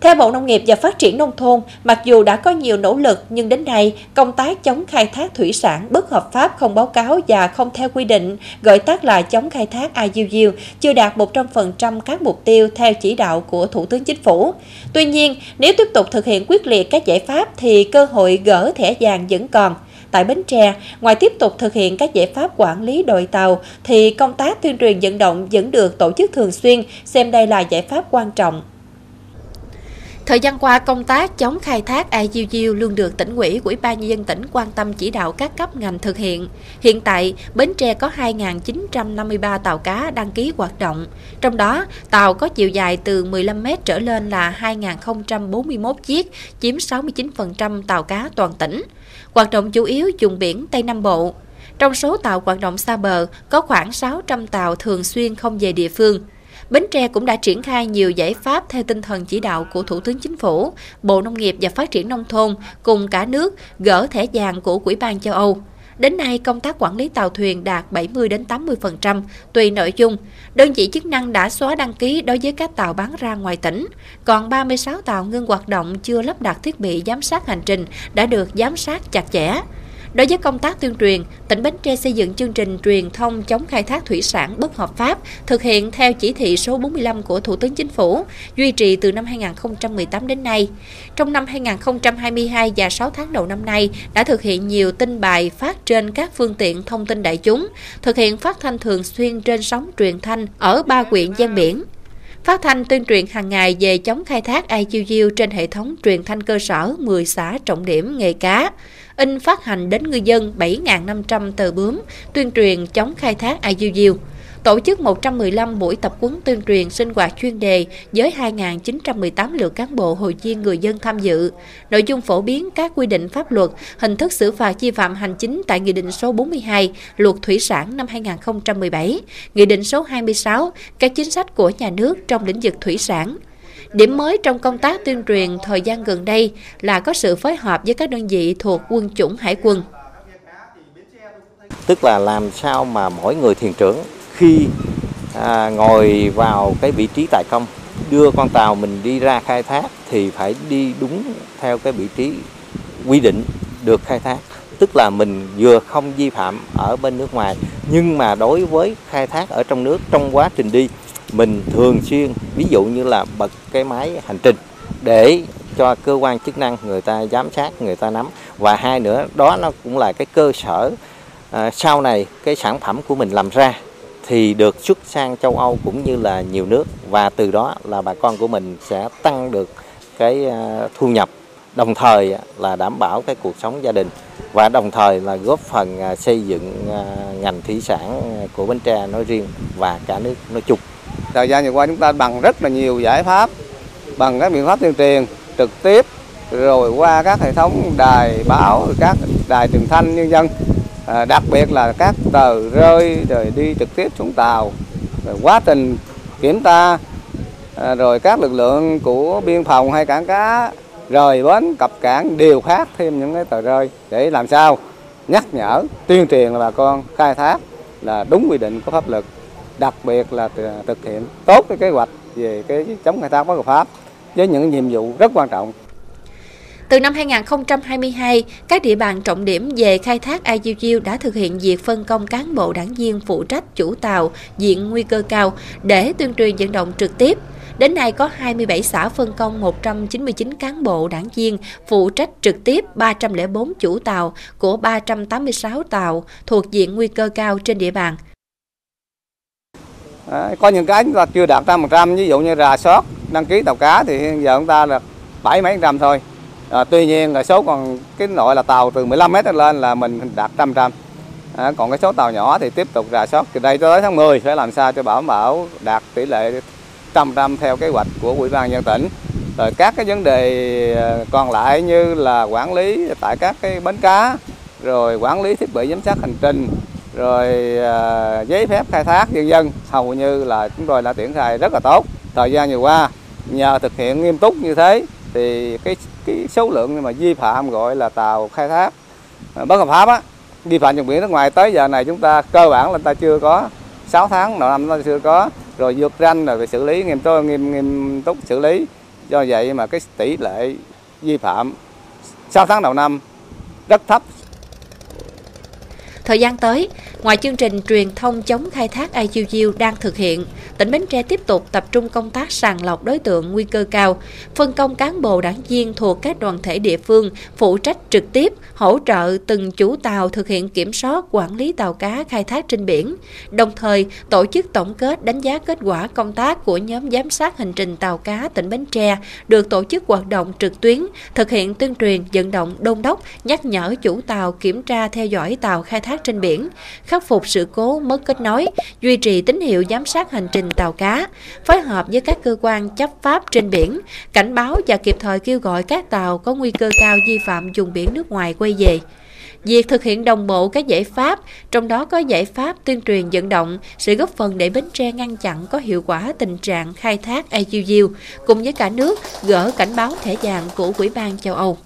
Theo Bộ Nông nghiệp và Phát triển Nông thôn, mặc dù đã có nhiều nỗ lực nhưng đến nay, công tác chống khai thác thủy sản bất hợp pháp không báo cáo và không theo quy định, gọi tắt là chống khai thác IUU, chưa đạt 100% các mục tiêu theo chỉ đạo của Thủ tướng Chính phủ. Tuy nhiên, nếu tiếp tục thực hiện quyết liệt các giải pháp thì cơ hội gỡ thẻ vàng vẫn còn. Tại Bến Tre, ngoài tiếp tục thực hiện các giải pháp quản lý đội tàu, thì công tác tuyên truyền vận động vẫn được tổ chức thường xuyên, xem đây là giải pháp quan trọng Thời gian qua, công tác chống khai thác IUU luôn được tỉnh ủy, ủy ban nhân dân tỉnh quan tâm chỉ đạo các cấp ngành thực hiện. Hiện tại, Bến Tre có 2.953 tàu cá đăng ký hoạt động. Trong đó, tàu có chiều dài từ 15 m trở lên là 2.041 chiếc, chiếm 69% tàu cá toàn tỉnh. Hoạt động chủ yếu dùng biển Tây Nam Bộ. Trong số tàu hoạt động xa bờ, có khoảng 600 tàu thường xuyên không về địa phương. Bến Tre cũng đã triển khai nhiều giải pháp theo tinh thần chỉ đạo của Thủ tướng Chính phủ, Bộ Nông nghiệp và Phát triển Nông thôn cùng cả nước gỡ thẻ vàng của Quỹ ban châu Âu. Đến nay, công tác quản lý tàu thuyền đạt 70 đến 80% tùy nội dung. Đơn vị chức năng đã xóa đăng ký đối với các tàu bán ra ngoài tỉnh, còn 36 tàu ngưng hoạt động chưa lắp đặt thiết bị giám sát hành trình đã được giám sát chặt chẽ. Đối với công tác tuyên truyền, tỉnh Bến Tre xây dựng chương trình truyền thông chống khai thác thủy sản bất hợp pháp, thực hiện theo chỉ thị số 45 của Thủ tướng Chính phủ, duy trì từ năm 2018 đến nay. Trong năm 2022 và 6 tháng đầu năm nay, đã thực hiện nhiều tin bài phát trên các phương tiện thông tin đại chúng, thực hiện phát thanh thường xuyên trên sóng truyền thanh ở ba huyện gian biển, phát thanh tuyên truyền hàng ngày về chống khai thác IUU trên hệ thống truyền thanh cơ sở 10 xã trọng điểm nghề cá, in phát hành đến ngư dân 7.500 tờ bướm tuyên truyền chống khai thác IUU tổ chức 115 buổi tập huấn tuyên truyền sinh hoạt chuyên đề với 2.918 lượt cán bộ hội viên người dân tham dự. Nội dung phổ biến các quy định pháp luật, hình thức xử phạt vi phạm hành chính tại Nghị định số 42 Luật Thủy sản năm 2017, Nghị định số 26 các chính sách của nhà nước trong lĩnh vực thủy sản. Điểm mới trong công tác tuyên truyền thời gian gần đây là có sự phối hợp với các đơn vị thuộc quân chủng hải quân. Tức là làm sao mà mỗi người thuyền trưởng khi à, ngồi vào cái vị trí tại công đưa con tàu mình đi ra khai thác thì phải đi đúng theo cái vị trí quy định được khai thác. Tức là mình vừa không vi phạm ở bên nước ngoài nhưng mà đối với khai thác ở trong nước trong quá trình đi mình thường xuyên ví dụ như là bật cái máy hành trình để cho cơ quan chức năng người ta giám sát người ta nắm. Và hai nữa đó nó cũng là cái cơ sở à, sau này cái sản phẩm của mình làm ra thì được xuất sang châu Âu cũng như là nhiều nước. Và từ đó là bà con của mình sẽ tăng được cái à, thu nhập, đồng thời là đảm bảo cái cuộc sống gia đình. Và đồng thời là góp phần à, xây dựng à, ngành thủy sản của Bến Tre nói riêng và cả nước nói chung. Thời gian vừa qua chúng ta bằng rất là nhiều giải pháp, bằng các biện pháp tuyên truyền trực tiếp, rồi qua các hệ thống đài báo các đài truyền thanh nhân dân à, đặc biệt là các tờ rơi rồi đi trực tiếp xuống tàu rồi quá trình kiểm tra à, rồi các lực lượng của biên phòng hay cảng cá rời bến cập cảng đều phát thêm những cái tờ rơi để làm sao nhắc nhở tuyên truyền là bà con khai thác là đúng quy định của pháp luật đặc biệt là thực hiện tốt cái kế hoạch về cái chống khai thác bất hợp pháp với những nhiệm vụ rất quan trọng từ năm 2022, các địa bàn trọng điểm về khai thác IUU đã thực hiện việc phân công cán bộ đảng viên phụ trách chủ tàu diện nguy cơ cao để tuyên truyền vận động trực tiếp. Đến nay có 27 xã phân công 199 cán bộ đảng viên phụ trách trực tiếp 304 chủ tàu của 386 tàu thuộc diện nguy cơ cao trên địa bàn. À, có những cái chúng ta chưa đạt 100%, ví dụ như rà soát đăng ký tàu cá thì hiện giờ chúng ta là bảy mấy trăm thôi à, tuy nhiên là số còn cái loại là tàu từ 15 mét lên là mình đạt trăm trăm. À, còn cái số tàu nhỏ thì tiếp tục rà soát từ đây tới tháng 10 phải làm sao cho bảo bảo đạt tỷ lệ trăm trăm theo kế hoạch của ủy ban dân tỉnh. Rồi các cái vấn đề à, còn lại như là quản lý tại các cái bến cá rồi quản lý thiết bị giám sát hành trình rồi à, giấy phép khai thác dân dân hầu như là chúng tôi đã triển khai rất là tốt. Thời gian vừa qua nhờ thực hiện nghiêm túc như thế thì cái cái số lượng mà vi phạm gọi là tàu khai thác à, bất hợp pháp á vi phạm vùng biển nước ngoài tới giờ này chúng ta cơ bản là ta chưa có 6 tháng đầu năm ta chưa có rồi vượt ranh rồi phải xử lý nghiêm túc nghiêm nghiêm túc xử lý. Do vậy mà cái tỷ lệ vi phạm 6 tháng đầu năm rất thấp. Thời gian tới, ngoài chương trình truyền thông chống khai thác IUU đang thực hiện, tỉnh Bến Tre tiếp tục tập trung công tác sàng lọc đối tượng nguy cơ cao, phân công cán bộ đảng viên thuộc các đoàn thể địa phương phụ trách trực tiếp hỗ trợ từng chủ tàu thực hiện kiểm soát quản lý tàu cá khai thác trên biển, đồng thời tổ chức tổng kết đánh giá kết quả công tác của nhóm giám sát hành trình tàu cá tỉnh Bến Tre được tổ chức hoạt động trực tuyến, thực hiện tuyên truyền, vận động, đôn đốc, nhắc nhở chủ tàu kiểm tra theo dõi tàu khai thác trên biển, khắc phục sự cố mất kết nối, duy trì tín hiệu giám sát hành trình tàu cá, phối hợp với các cơ quan chấp pháp trên biển, cảnh báo và kịp thời kêu gọi các tàu có nguy cơ cao vi phạm vùng biển nước ngoài quay về. Việc thực hiện đồng bộ các giải pháp, trong đó có giải pháp tuyên truyền vận động, sẽ góp phần để Bến Tre ngăn chặn có hiệu quả tình trạng khai thác IUU, cùng với cả nước gỡ cảnh báo thẻ vàng của Ủy ban châu Âu.